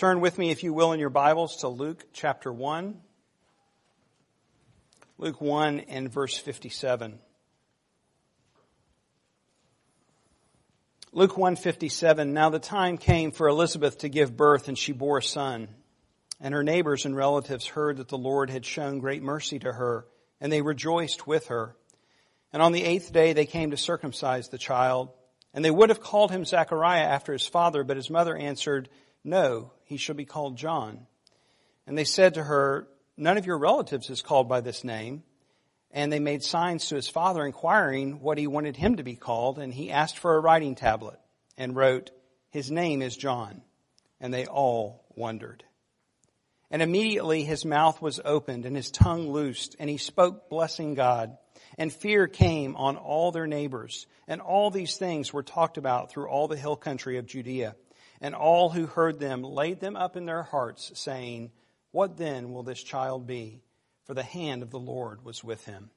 Turn with me, if you will, in your Bibles to Luke chapter 1. Luke 1 and verse 57. Luke 1:57 Now the time came for Elizabeth to give birth and she bore a son. And her neighbors and relatives heard that the Lord had shown great mercy to her, and they rejoiced with her. And on the eighth day they came to circumcise the child, and they would have called him Zechariah after his father, but his mother answered, No, he shall be called John. And they said to her, None of your relatives is called by this name. And they made signs to his father inquiring what he wanted him to be called, and he asked for a writing tablet and wrote, His name is John. And they all wondered. And immediately his mouth was opened and his tongue loosed, and he spoke blessing God. And fear came on all their neighbors. And all these things were talked about through all the hill country of Judea. And all who heard them laid them up in their hearts, saying, What then will this child be? For the hand of the Lord was with him.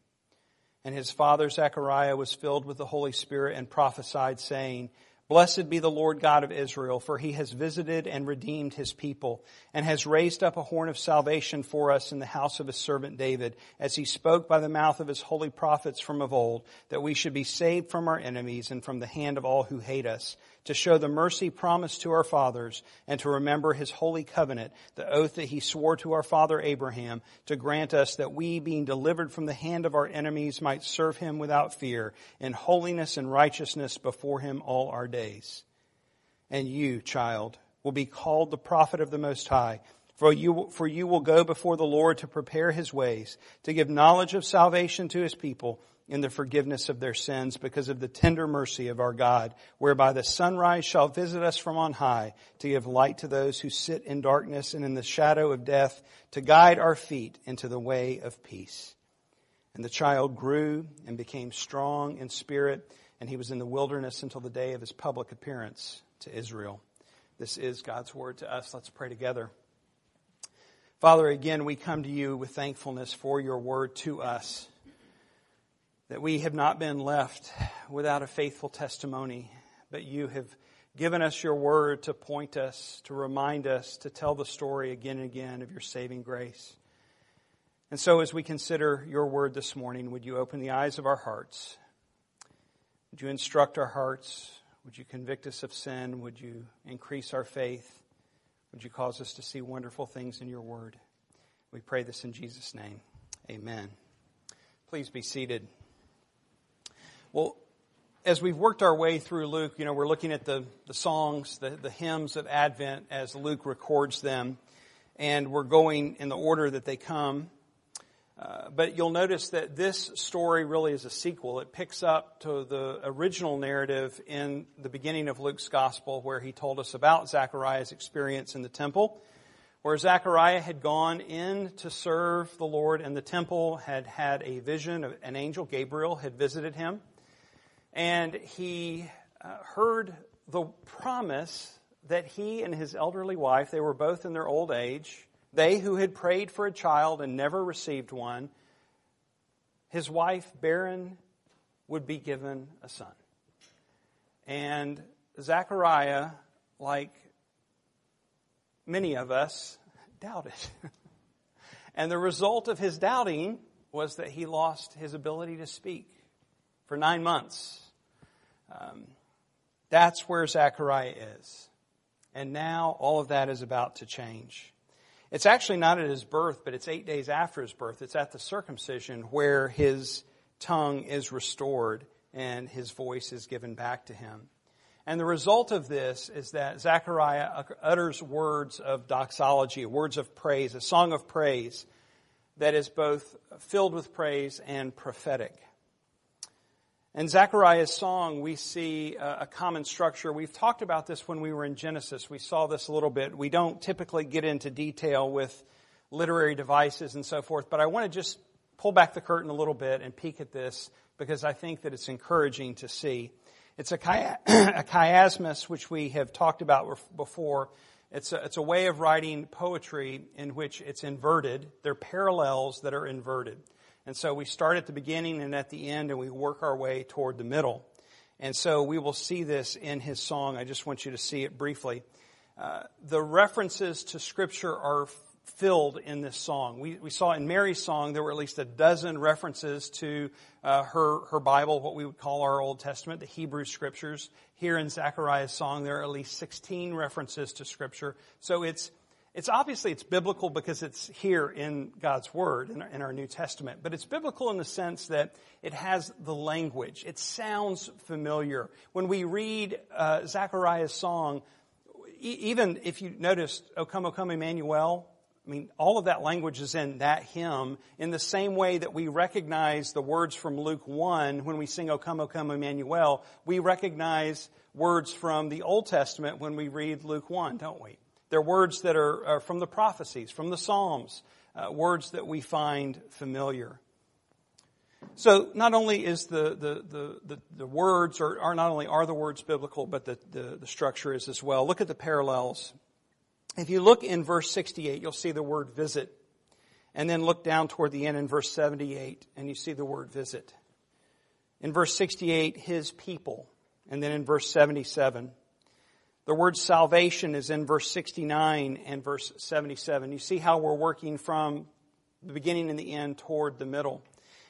And his father Zechariah was filled with the Holy Spirit and prophesied, saying, Blessed be the Lord God of Israel, for he has visited and redeemed his people, and has raised up a horn of salvation for us in the house of his servant David, as he spoke by the mouth of his holy prophets from of old, that we should be saved from our enemies and from the hand of all who hate us, to show the mercy promised to our fathers, and to remember his holy covenant, the oath that he swore to our father Abraham, to grant us that we, being delivered from the hand of our enemies, might serve him without fear, in holiness and righteousness before him all our days. And you, child, will be called the prophet of the Most High, for you, for you will go before the Lord to prepare his ways, to give knowledge of salvation to his people, in the forgiveness of their sins because of the tender mercy of our God, whereby the sunrise shall visit us from on high to give light to those who sit in darkness and in the shadow of death, to guide our feet into the way of peace. And the child grew and became strong in spirit, and he was in the wilderness until the day of his public appearance to Israel. This is God's word to us. Let's pray together. Father, again, we come to you with thankfulness for your word to us that we have not been left without a faithful testimony, but you have given us your word to point us, to remind us, to tell the story again and again of your saving grace. And so, as we consider your word this morning, would you open the eyes of our hearts? Would you instruct our hearts? Would you convict us of sin? Would you increase our faith? Would you cause us to see wonderful things in your word? We pray this in Jesus' name. Amen. Please be seated. Well, as we've worked our way through Luke, you know, we're looking at the, the songs, the, the hymns of Advent as Luke records them, and we're going in the order that they come. Uh, but you'll notice that this story really is a sequel. It picks up to the original narrative in the beginning of Luke's gospel where he told us about Zechariah's experience in the temple, where Zechariah had gone in to serve the Lord in the temple, had had a vision, an angel Gabriel had visited him and he uh, heard the promise that he and his elderly wife, they were both in their old age, they who had prayed for a child and never received one, his wife, barren, would be given a son. And Zechariah, like many of us, doubted. and the result of his doubting was that he lost his ability to speak for nine months. Um, that's where Zechariah is. And now all of that is about to change. It's actually not at his birth, but it's eight days after his birth. It's at the circumcision where his tongue is restored and his voice is given back to him. And the result of this is that Zechariah utters words of doxology, words of praise, a song of praise that is both filled with praise and prophetic. In Zechariah's song, we see a common structure. We've talked about this when we were in Genesis. We saw this a little bit. We don't typically get into detail with literary devices and so forth, but I want to just pull back the curtain a little bit and peek at this because I think that it's encouraging to see. It's a, chi- a chiasmus, which we have talked about before. It's a, it's a way of writing poetry in which it's inverted. They're parallels that are inverted. And so we start at the beginning and at the end and we work our way toward the middle. And so we will see this in his song. I just want you to see it briefly. uh, the references to Scripture are filled in this song. We, we saw in Mary's song there were at least a dozen references to uh, her, her Bible, what we would call our Old Testament, the Hebrew Scriptures. Here in Zechariah's song there are at least 16 references to Scripture. So it's, it's obviously it's biblical because it's here in God's Word, in our, in our New Testament. But it's biblical in the sense that it has the language. It sounds familiar. When we read uh, song, even if you notice, O come, O come, Emmanuel, I mean, all of that language is in that hymn in the same way that we recognize the words from Luke 1 when we sing, O come, O come, Emmanuel. We recognize words from the Old Testament when we read Luke 1, don't we? They're words that are, are from the prophecies, from the Psalms, uh, words that we find familiar. So not only is the, the, the, the, the words, or are not only are the words biblical, but the, the, the structure is as well. Look at the parallels if you look in verse 68, you'll see the word visit. And then look down toward the end in verse 78, and you see the word visit. In verse 68, his people. And then in verse 77, the word salvation is in verse 69 and verse 77. You see how we're working from the beginning and the end toward the middle.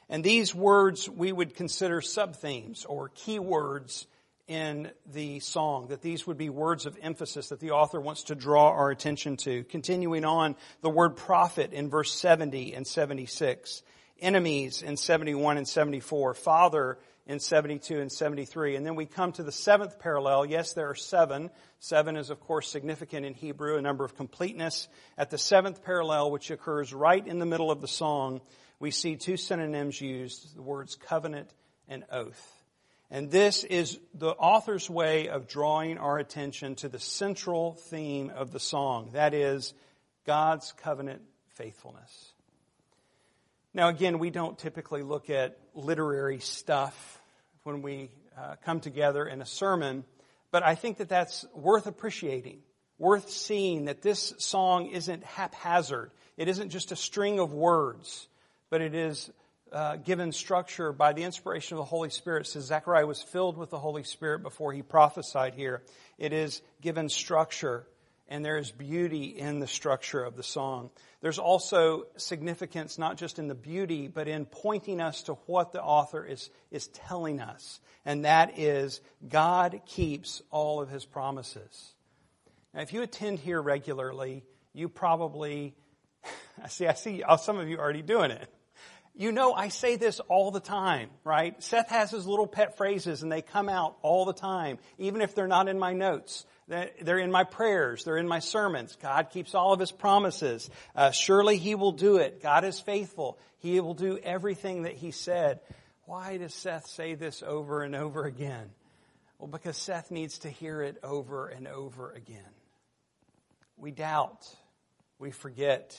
And these words we would consider sub-themes or key words in the song, that these would be words of emphasis that the author wants to draw our attention to. Continuing on, the word prophet in verse 70 and 76, enemies in 71 and 74, father in 72 and 73. And then we come to the seventh parallel. Yes, there are seven. Seven is, of course, significant in Hebrew, a number of completeness. At the seventh parallel, which occurs right in the middle of the song, we see two synonyms used, the words covenant and oath. And this is the author's way of drawing our attention to the central theme of the song. That is God's covenant faithfulness. Now again, we don't typically look at literary stuff when we uh, come together in a sermon, but I think that that's worth appreciating, worth seeing that this song isn't haphazard. It isn't just a string of words, but it is uh, given structure by the inspiration of the Holy Spirit. It says Zechariah was filled with the Holy Spirit before he prophesied here. It is given structure and there is beauty in the structure of the song. There's also significance not just in the beauty, but in pointing us to what the author is, is telling us. And that is God keeps all of his promises. Now, if you attend here regularly, you probably, I see, I see uh, some of you already doing it. You know, I say this all the time, right? Seth has his little pet phrases and they come out all the time, even if they're not in my notes. They're in my prayers. They're in my sermons. God keeps all of His promises. Uh, surely He will do it. God is faithful. He will do everything that He said. Why does Seth say this over and over again? Well, because Seth needs to hear it over and over again. We doubt. We forget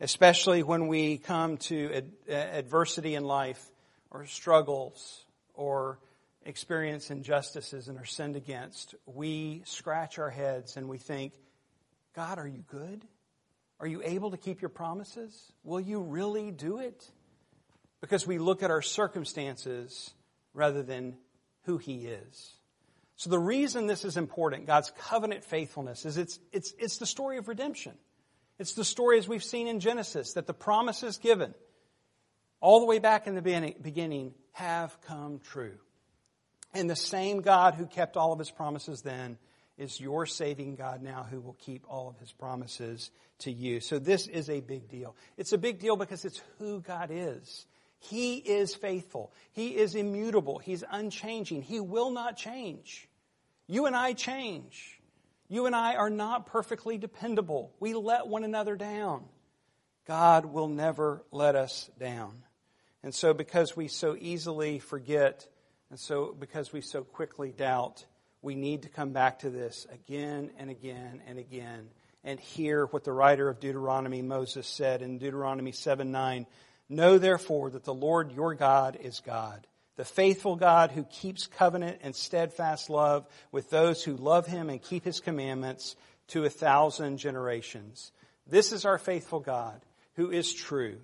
especially when we come to ad- adversity in life or struggles or experience injustices and are sinned against, we scratch our heads and we think, God, are you good? Are you able to keep your promises? Will you really do it? Because we look at our circumstances rather than who He is. So the reason this is important, God's covenant faithfulness, is it's, it's, it's the story of redemption. It's the story as we've seen in Genesis that the promises given all the way back in the beginning have come true. And the same God who kept all of his promises then is your saving God now who will keep all of his promises to you. So this is a big deal. It's a big deal because it's who God is. He is faithful. He is immutable. He's unchanging. He will not change. You and I change. You and I are not perfectly dependable. We let one another down. God will never let us down. And so because we so easily forget and so because we so quickly doubt, we need to come back to this again and again and again and hear what the writer of Deuteronomy, Moses, said in Deuteronomy 7 9. Know therefore that the Lord your God is God the faithful God who keeps covenant and steadfast love with those who love him and keep his commandments to a thousand generations. This is our faithful God who is true,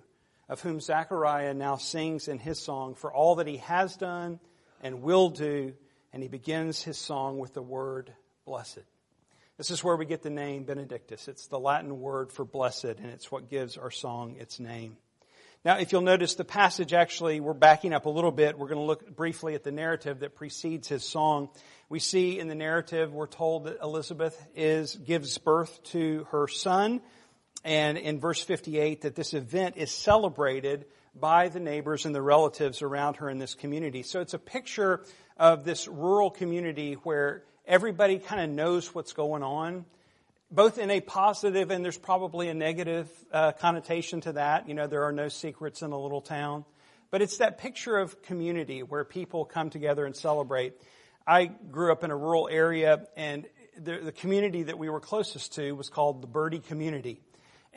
of whom Zechariah now sings in his song for all that he has done and will do, and he begins his song with the word blessed. This is where we get the name Benedictus. It's the Latin word for blessed, and it's what gives our song its name. Now, if you'll notice the passage actually, we're backing up a little bit. We're going to look briefly at the narrative that precedes his song. We see in the narrative, we're told that Elizabeth is, gives birth to her son. And in verse 58, that this event is celebrated by the neighbors and the relatives around her in this community. So it's a picture of this rural community where everybody kind of knows what's going on, both in a positive and there's probably a negative uh, connotation to that. You know, there are no secrets in a little town. But it's that picture of community where people come together and celebrate. I grew up in a rural area and the, the community that we were closest to was called the Birdie Community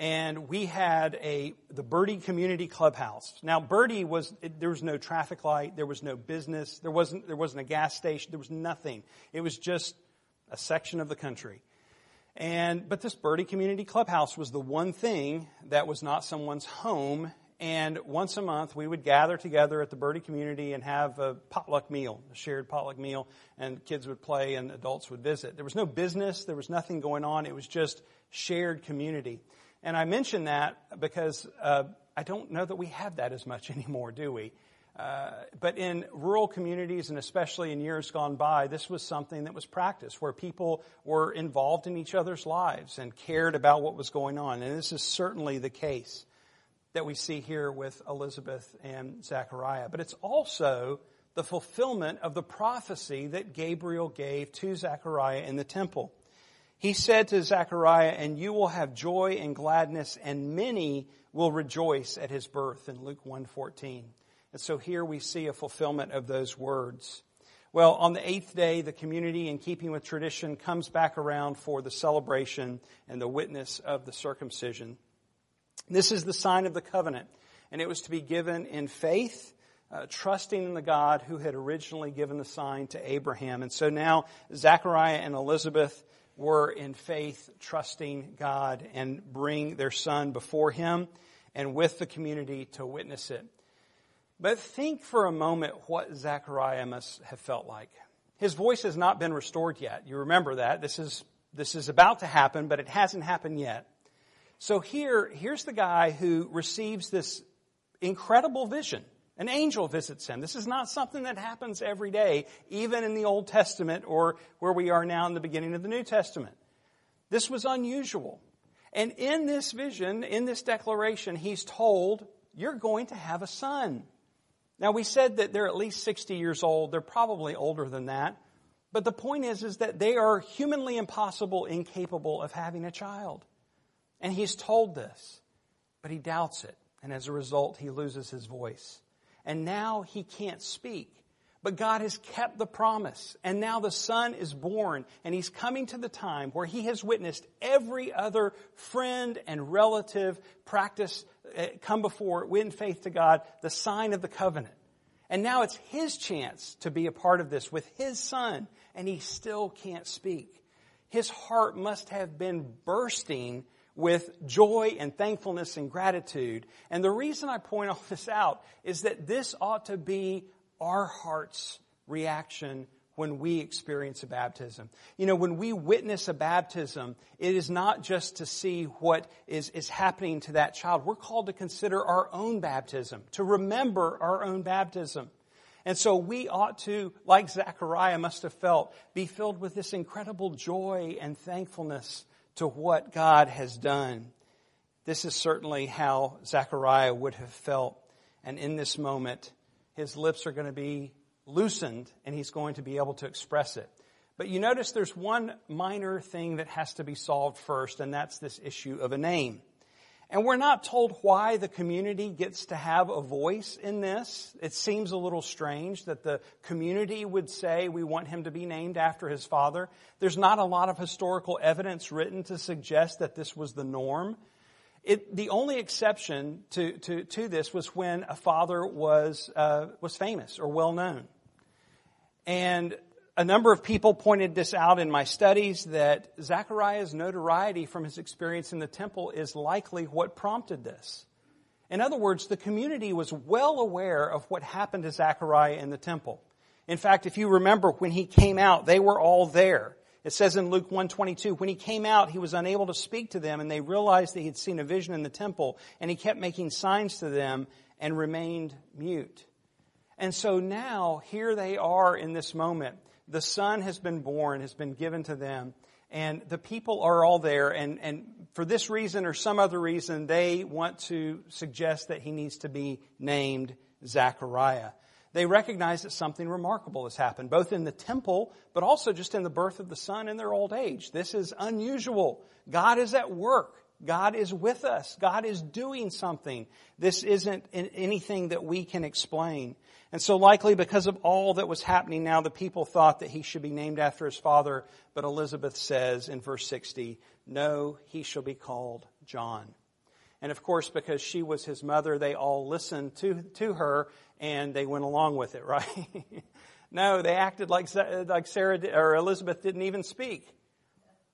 and we had a the Birdie Community Clubhouse. Now Birdie was there was no traffic light, there was no business, there wasn't there wasn't a gas station, there was nothing. It was just a section of the country. And but this Birdie Community Clubhouse was the one thing that was not someone's home. And once a month, we would gather together at the Birdie community and have a potluck meal, a shared potluck meal, and kids would play and adults would visit. There was no business, there was nothing going on. It was just shared community. And I mention that because uh, I don't know that we have that as much anymore, do we? Uh, but in rural communities and especially in years gone by, this was something that was practiced where people were involved in each other's lives and cared about what was going on. And this is certainly the case that we see here with Elizabeth and Zechariah. But it's also the fulfillment of the prophecy that Gabriel gave to Zechariah in the temple. He said to Zechariah, and you will have joy and gladness, and many will rejoice at his birth in Luke 1.14. And so here we see a fulfillment of those words. Well, on the eighth day, the community, in keeping with tradition, comes back around for the celebration and the witness of the circumcision. This is the sign of the covenant, and it was to be given in faith, uh, trusting in the God who had originally given the sign to Abraham. And so now Zechariah and Elizabeth were in faith trusting God and bring their son before him and with the community to witness it. But think for a moment what Zechariah must have felt like. His voice has not been restored yet. You remember that. This is, this is about to happen, but it hasn't happened yet. So here, here's the guy who receives this incredible vision an angel visits him. This is not something that happens every day, even in the Old Testament or where we are now in the beginning of the New Testament. This was unusual. And in this vision, in this declaration, he's told, You're going to have a son. Now, we said that they're at least 60 years old. They're probably older than that. But the point is, is that they are humanly impossible, incapable of having a child. And he's told this, but he doubts it. And as a result, he loses his voice and now he can't speak. But God has kept the promise, and now the son is born, and he's coming to the time where he has witnessed every other friend and relative practice uh, come before, win faith to God, the sign of the covenant. And now it's his chance to be a part of this with his son, and he still can't speak. His heart must have been bursting with joy and thankfulness and gratitude. And the reason I point all this out is that this ought to be our heart's reaction when we experience a baptism. You know, when we witness a baptism, it is not just to see what is, is happening to that child. We're called to consider our own baptism, to remember our own baptism. And so we ought to, like Zechariah must have felt, be filled with this incredible joy and thankfulness to what God has done. This is certainly how Zechariah would have felt. And in this moment, his lips are going to be loosened and he's going to be able to express it. But you notice there's one minor thing that has to be solved first, and that's this issue of a name. And we're not told why the community gets to have a voice in this. It seems a little strange that the community would say we want him to be named after his father. There's not a lot of historical evidence written to suggest that this was the norm. It, the only exception to, to, to, this was when a father was, uh, was famous or well known. And a number of people pointed this out in my studies that Zechariah's notoriety from his experience in the temple is likely what prompted this. In other words, the community was well aware of what happened to Zechariah in the temple. In fact, if you remember when he came out, they were all there. It says in Luke 122, when he came out, he was unable to speak to them and they realized that he had seen a vision in the temple and he kept making signs to them and remained mute. And so now here they are in this moment. The son has been born, has been given to them and the people are all there and, and for this reason or some other reason, they want to suggest that he needs to be named Zechariah they recognize that something remarkable has happened, both in the temple, but also just in the birth of the son in their old age. This is unusual. God is at work. God is with us. God is doing something. This isn't anything that we can explain. And so likely because of all that was happening now, the people thought that he should be named after his father, but Elizabeth says in verse 60, no, he shall be called John. And of course, because she was his mother, they all listened to, to her and they went along with it, right? no, they acted like, like Sarah or Elizabeth didn't even speak.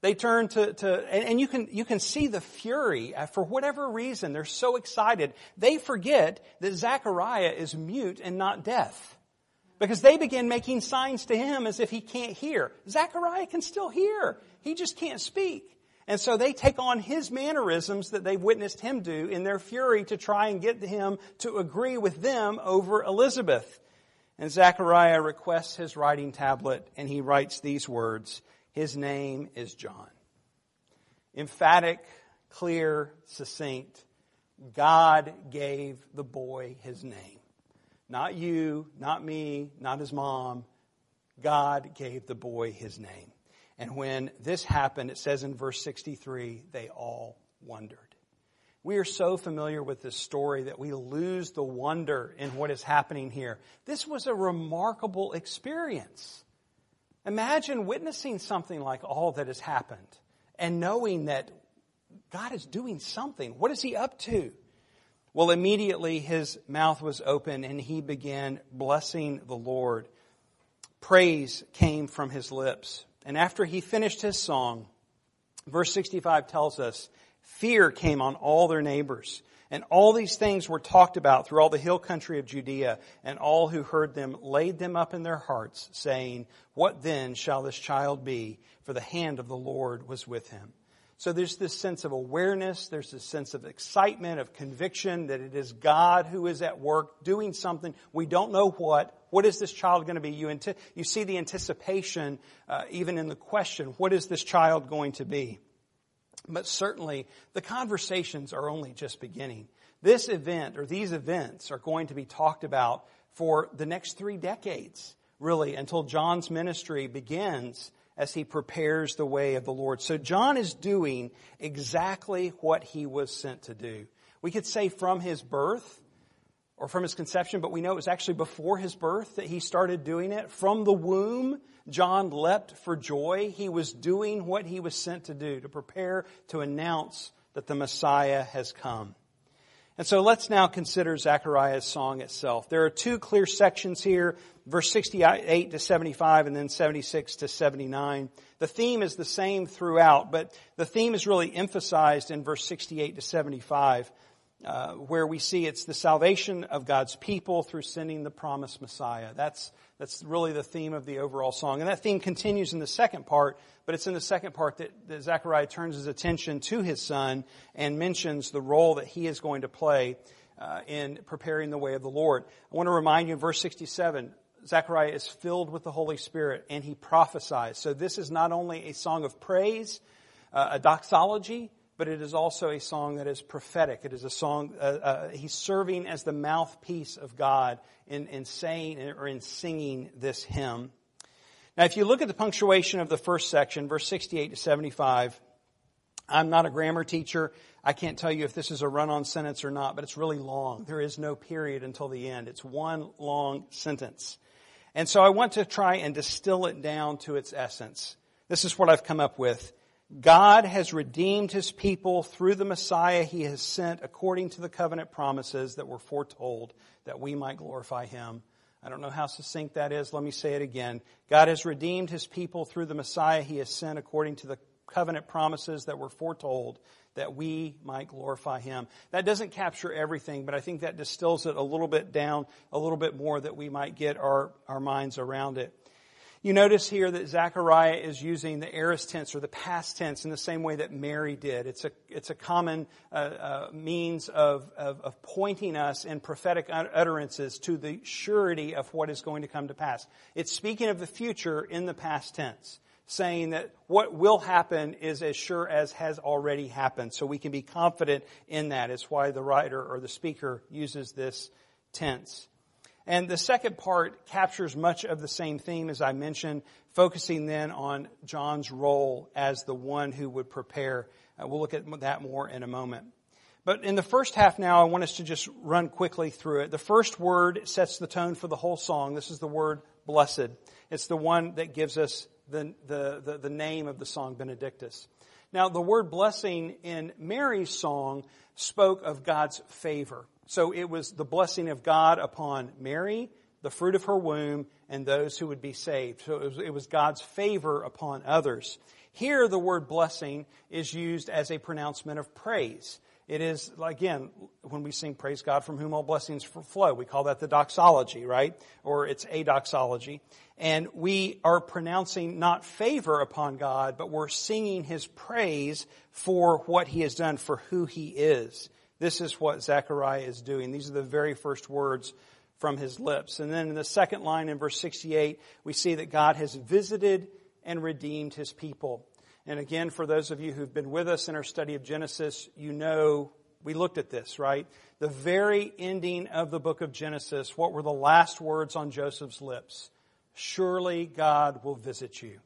They turn to, to and, and you can, you can see the fury uh, for whatever reason. They're so excited. They forget that Zechariah is mute and not deaf. Because they begin making signs to him as if he can't hear. Zechariah can still hear. He just can't speak. And so they take on his mannerisms that they've witnessed him do in their fury to try and get him to agree with them over Elizabeth. And Zechariah requests his writing tablet and he writes these words. His name is John. Emphatic, clear, succinct. God gave the boy his name. Not you, not me, not his mom. God gave the boy his name. And when this happened, it says in verse 63, they all wondered. We are so familiar with this story that we lose the wonder in what is happening here. This was a remarkable experience. Imagine witnessing something like all that has happened and knowing that God is doing something. What is he up to? Well, immediately his mouth was open and he began blessing the Lord. Praise came from his lips. And after he finished his song, verse 65 tells us, fear came on all their neighbors. And all these things were talked about through all the hill country of Judea, and all who heard them laid them up in their hearts, saying, What then shall this child be? For the hand of the Lord was with him. So there's this sense of awareness, there's this sense of excitement, of conviction that it is God who is at work doing something. We don't know what. What is this child going to be? You, you see the anticipation uh, even in the question, what is this child going to be? But certainly the conversations are only just beginning. This event or these events are going to be talked about for the next three decades, really, until John's ministry begins as he prepares the way of the Lord. So John is doing exactly what he was sent to do. We could say from his birth or from his conception, but we know it was actually before his birth that he started doing it. From the womb, John leapt for joy. He was doing what he was sent to do, to prepare to announce that the Messiah has come. And so let's now consider Zechariah's song itself. There are two clear sections here, verse 68 to 75 and then 76 to 79. The theme is the same throughout, but the theme is really emphasized in verse 68 to 75, uh, where we see it's the salvation of God's people through sending the promised Messiah. That's that's really the theme of the overall song. And that theme continues in the second part, but it's in the second part that, that Zechariah turns his attention to his son and mentions the role that he is going to play uh, in preparing the way of the Lord. I want to remind you in verse 67, Zechariah is filled with the Holy Spirit and he prophesies. So this is not only a song of praise, uh, a doxology, but it is also a song that is prophetic. It is a song, uh, uh, he's serving as the mouthpiece of God in, in saying or in singing this hymn. Now, if you look at the punctuation of the first section, verse 68 to 75, I'm not a grammar teacher. I can't tell you if this is a run on sentence or not, but it's really long. There is no period until the end. It's one long sentence. And so I want to try and distill it down to its essence. This is what I've come up with. God has redeemed his people through the Messiah he has sent according to the covenant promises that were foretold that we might glorify him. I don't know how succinct that is. Let me say it again. God has redeemed his people through the Messiah he has sent according to the covenant promises that were foretold that we might glorify him. That doesn't capture everything, but I think that distills it a little bit down, a little bit more that we might get our, our minds around it. You notice here that Zechariah is using the aorist tense or the past tense in the same way that Mary did. It's a, it's a common uh, uh, means of, of, of, pointing us in prophetic utterances to the surety of what is going to come to pass. It's speaking of the future in the past tense, saying that what will happen is as sure as has already happened. So we can be confident in that. It's why the writer or the speaker uses this tense. And the second part captures much of the same theme as I mentioned, focusing then on John's role as the one who would prepare. Uh, we'll look at that more in a moment. But in the first half now, I want us to just run quickly through it. The first word sets the tone for the whole song. This is the word blessed. It's the one that gives us the, the, the, the name of the song, Benedictus. Now, the word blessing in Mary's song spoke of God's favor. So it was the blessing of God upon Mary, the fruit of her womb, and those who would be saved. So it was, it was, God's favor upon others. Here, the word blessing is used as a pronouncement of praise. It is, again, when we sing praise God from whom all blessings flow, we call that the doxology, right? Or it's a doxology. And we are pronouncing not favor upon God, but we're singing His praise for what He has done, for who He is. This is what Zechariah is doing. These are the very first words from his lips. And then in the second line in verse 68, we see that God has visited and redeemed his people. And again, for those of you who've been with us in our study of Genesis, you know we looked at this, right? The very ending of the book of Genesis, what were the last words on Joseph's lips? Surely God will visit you.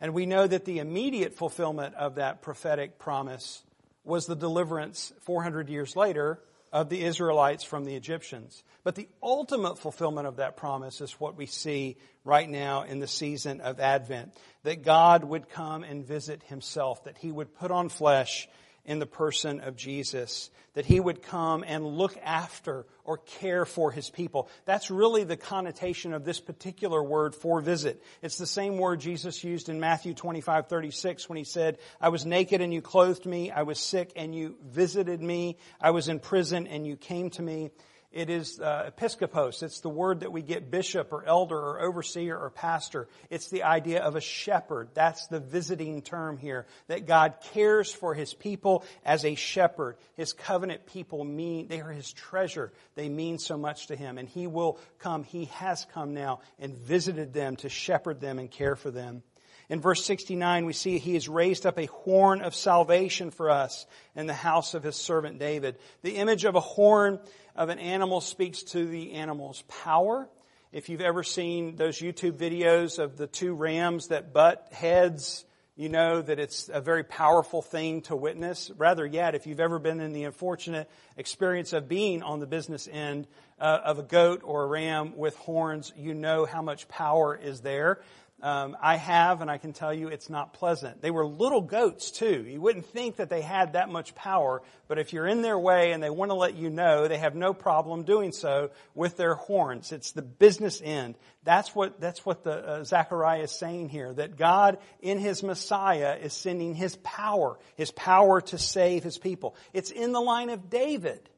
And we know that the immediate fulfillment of that prophetic promise was the deliverance 400 years later of the Israelites from the Egyptians. But the ultimate fulfillment of that promise is what we see right now in the season of Advent. That God would come and visit himself, that he would put on flesh in the person of Jesus, that he would come and look after or care for his people. That's really the connotation of this particular word for visit. It's the same word Jesus used in Matthew 25, 36 when he said, I was naked and you clothed me. I was sick and you visited me. I was in prison and you came to me. It is uh, episkopos. It's the word that we get bishop or elder or overseer or pastor. It's the idea of a shepherd. That's the visiting term here. That God cares for his people as a shepherd. His covenant people mean, they are his treasure. They mean so much to him. And he will come, he has come now and visited them to shepherd them and care for them. In verse 69, we see he has raised up a horn of salvation for us in the house of his servant David. The image of a horn of an animal speaks to the animal's power. If you've ever seen those YouTube videos of the two rams that butt heads, you know that it's a very powerful thing to witness. Rather yet, if you've ever been in the unfortunate experience of being on the business end uh, of a goat or a ram with horns, you know how much power is there. Um, I have, and I can tell you it's not pleasant. They were little goats too. You wouldn't think that they had that much power, but if you're in their way and they want to let you know, they have no problem doing so with their horns. It's the business end. That's what that's what the uh, Zechariah is saying here. That God in His Messiah is sending His power, His power to save His people. It's in the line of David.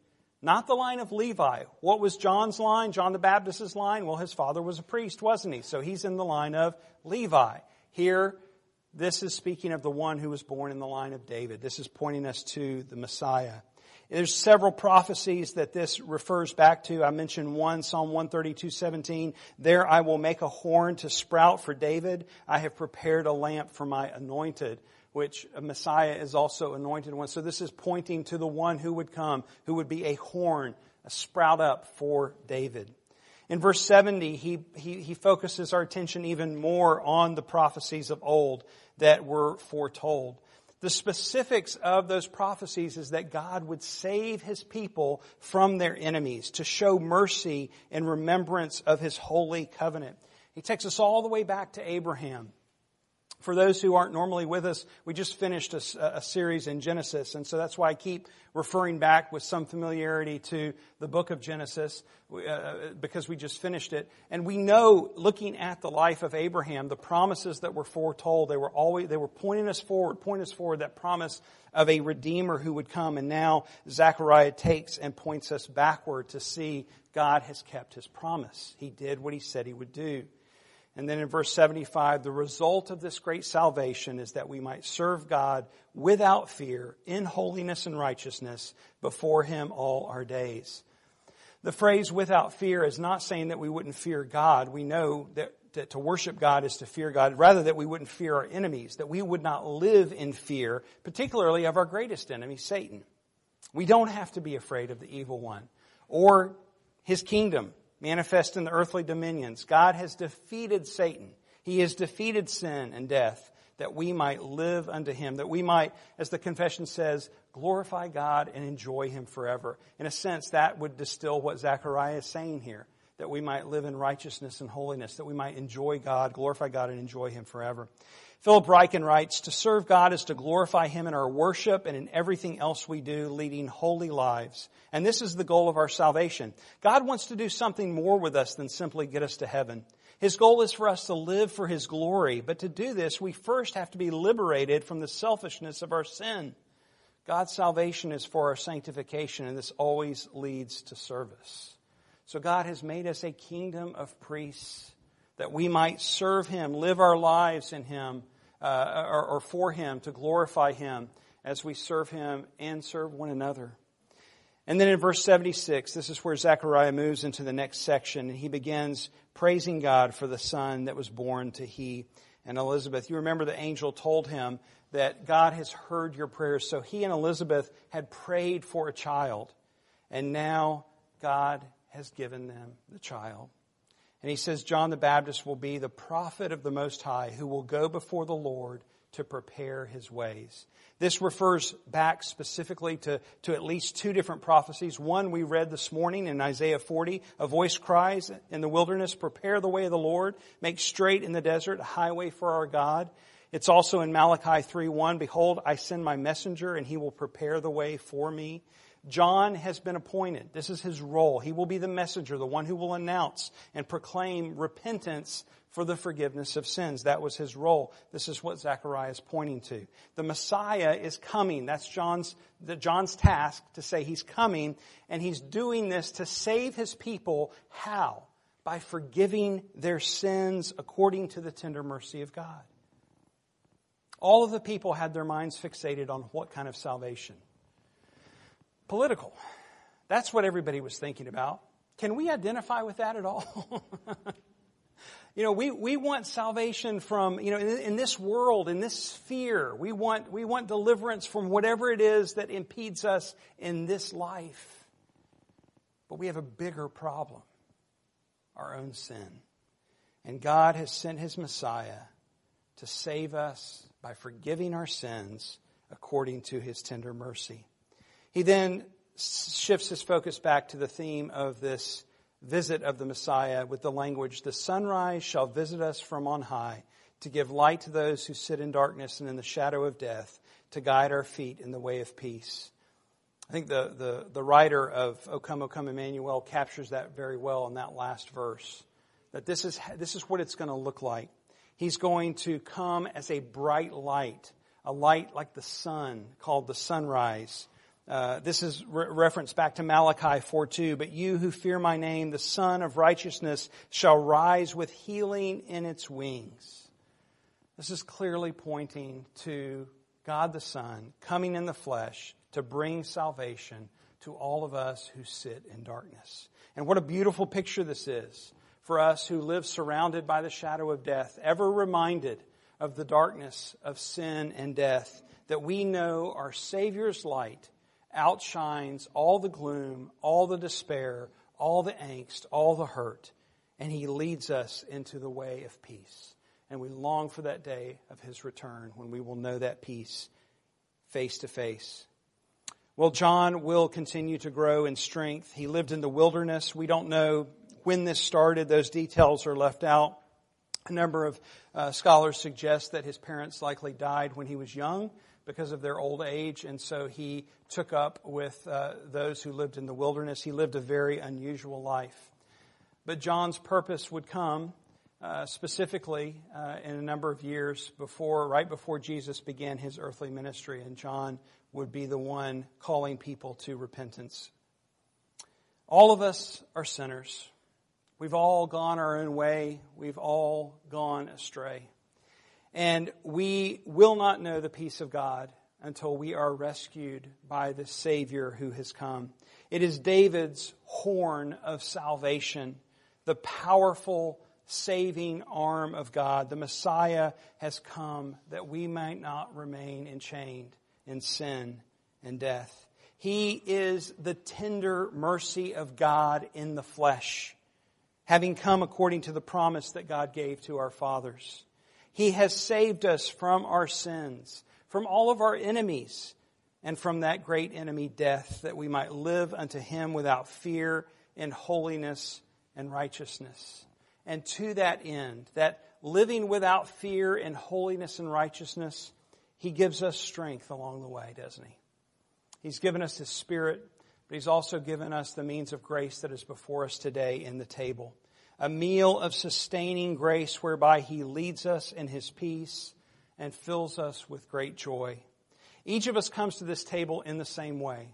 Not the line of Levi. What was John's line? John the Baptist's line? Well, his father was a priest, wasn't he? So he's in the line of Levi. Here, this is speaking of the one who was born in the line of David. This is pointing us to the Messiah. There's several prophecies that this refers back to. I mentioned one, Psalm 132, 17. There I will make a horn to sprout for David. I have prepared a lamp for my anointed which Messiah is also anointed one. So this is pointing to the one who would come, who would be a horn, a sprout up for David. In verse 70, he, he, he focuses our attention even more on the prophecies of old that were foretold. The specifics of those prophecies is that God would save his people from their enemies, to show mercy in remembrance of his holy covenant. He takes us all the way back to Abraham for those who aren't normally with us, we just finished a, a, series in Genesis, and so that's why I keep referring back with some familiarity to the book of Genesis, uh, because we just finished it. And we know, looking at the life of Abraham, the promises that were foretold, they were always, they were pointing us forward, pointing us forward that promise of a Redeemer who would come. And now Zechariah takes and points us backward to see God has kept his promise. He did what he said he would do. And then in verse 75, the result of this great salvation is that we might serve God without fear, in holiness and righteousness, before Him all our days. The phrase without fear is not saying that we wouldn't fear God. We know that, that to worship God is to fear God, rather that we wouldn't fear our enemies, that we would not live in fear, particularly of our greatest enemy, Satan. We don't have to be afraid of the evil one or his kingdom manifest in the earthly dominions. God has defeated Satan. He has defeated sin and death that we might live unto him, that we might, as the confession says, glorify God and enjoy him forever. In a sense, that would distill what Zechariah is saying here, that we might live in righteousness and holiness, that we might enjoy God, glorify God, and enjoy him forever. Philip Ryken writes, To serve God is to glorify Him in our worship and in everything else we do, leading holy lives. And this is the goal of our salvation. God wants to do something more with us than simply get us to heaven. His goal is for us to live for His glory, but to do this, we first have to be liberated from the selfishness of our sin. God's salvation is for our sanctification, and this always leads to service. So God has made us a kingdom of priests that we might serve Him, live our lives in Him, uh, or, or for Him, to glorify Him as we serve Him and serve one another. And then in verse 76, this is where Zechariah moves into the next section, and he begins praising God for the son that was born to he and Elizabeth. You remember the angel told him that God has heard your prayers. So he and Elizabeth had prayed for a child, and now God has given them the child. And he says John the Baptist will be the prophet of the Most High who will go before the Lord to prepare his ways. This refers back specifically to, to at least two different prophecies. One we read this morning in Isaiah 40. A voice cries in the wilderness, prepare the way of the Lord, make straight in the desert a highway for our God. It's also in Malachi 3:1, behold, I send my messenger and he will prepare the way for me. John has been appointed. This is his role. He will be the messenger, the one who will announce and proclaim repentance for the forgiveness of sins. That was his role. This is what Zechariah is pointing to. The Messiah is coming. That's John's, the, John's task to say he's coming, and he's doing this to save his people. How? By forgiving their sins according to the tender mercy of God. All of the people had their minds fixated on what kind of salvation? Political. That's what everybody was thinking about. Can we identify with that at all? you know, we, we want salvation from, you know, in, in, this world, in this sphere. We want, we want deliverance from whatever it is that impedes us in this life. But we have a bigger problem our own sin. And God has sent His Messiah to save us by forgiving our sins according to His tender mercy. He then shifts his focus back to the theme of this visit of the Messiah with the language, The sunrise shall visit us from on high to give light to those who sit in darkness and in the shadow of death, to guide our feet in the way of peace. I think the, the, the writer of O Come, O Come Emmanuel captures that very well in that last verse. That this is, this is what it's going to look like. He's going to come as a bright light, a light like the sun called the sunrise uh, this is re- reference back to Malachi 4:2. But you who fear my name, the Sun of Righteousness, shall rise with healing in its wings. This is clearly pointing to God the Son coming in the flesh to bring salvation to all of us who sit in darkness. And what a beautiful picture this is for us who live surrounded by the shadow of death, ever reminded of the darkness of sin and death, that we know our Savior's light outshines all the gloom, all the despair, all the angst, all the hurt, and He leads us into the way of peace. And we long for that day of His return when we will know that peace face to face. Well, John will continue to grow in strength. He lived in the wilderness. We don't know when this started. Those details are left out. A number of uh, scholars suggest that his parents likely died when he was young because of their old age, and so he took up with uh, those who lived in the wilderness. He lived a very unusual life. But John's purpose would come uh, specifically uh, in a number of years before, right before Jesus began his earthly ministry, and John would be the one calling people to repentance. All of us are sinners. We've all gone our own way. We've all gone astray. And we will not know the peace of God until we are rescued by the Savior who has come. It is David's horn of salvation, the powerful saving arm of God. The Messiah has come that we might not remain enchained in sin and death. He is the tender mercy of God in the flesh, having come according to the promise that God gave to our fathers. He has saved us from our sins, from all of our enemies, and from that great enemy, death, that we might live unto Him without fear in holiness and righteousness. And to that end, that living without fear in holiness and righteousness, He gives us strength along the way, doesn't He? He's given us His Spirit, but He's also given us the means of grace that is before us today in the table. A meal of sustaining grace whereby He leads us in His peace and fills us with great joy. Each of us comes to this table in the same way,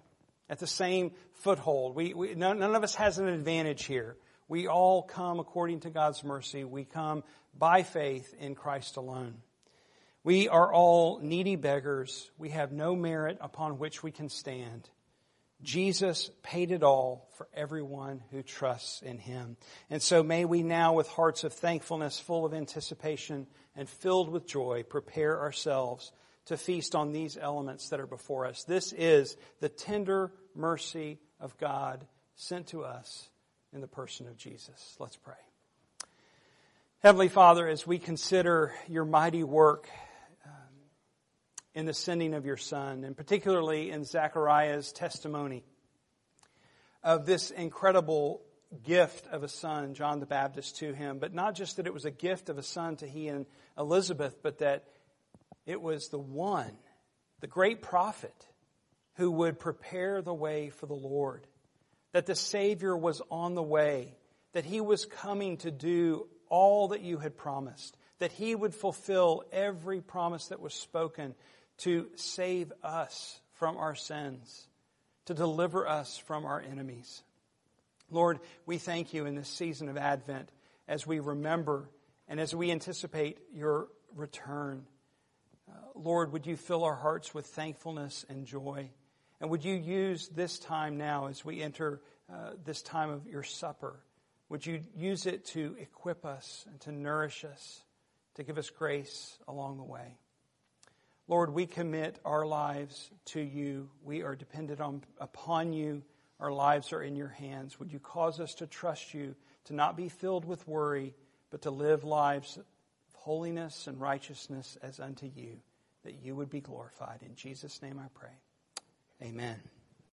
at the same foothold. We, we, none, none of us has an advantage here. We all come according to God's mercy. We come by faith in Christ alone. We are all needy beggars. We have no merit upon which we can stand. Jesus paid it all for everyone who trusts in him. And so may we now, with hearts of thankfulness, full of anticipation, and filled with joy, prepare ourselves to feast on these elements that are before us. This is the tender mercy of God sent to us in the person of Jesus. Let's pray. Heavenly Father, as we consider your mighty work in the sending of your son, and particularly in Zechariah's testimony of this incredible gift of a son, John the Baptist, to him. But not just that it was a gift of a son to he and Elizabeth, but that it was the one, the great prophet, who would prepare the way for the Lord. That the Savior was on the way, that he was coming to do all that you had promised, that he would fulfill every promise that was spoken to save us from our sins, to deliver us from our enemies. Lord, we thank you in this season of Advent as we remember and as we anticipate your return. Uh, Lord, would you fill our hearts with thankfulness and joy? And would you use this time now as we enter uh, this time of your supper? Would you use it to equip us and to nourish us, to give us grace along the way? Lord, we commit our lives to you. We are dependent on, upon you. Our lives are in your hands. Would you cause us to trust you, to not be filled with worry, but to live lives of holiness and righteousness as unto you, that you would be glorified. In Jesus' name I pray. Amen.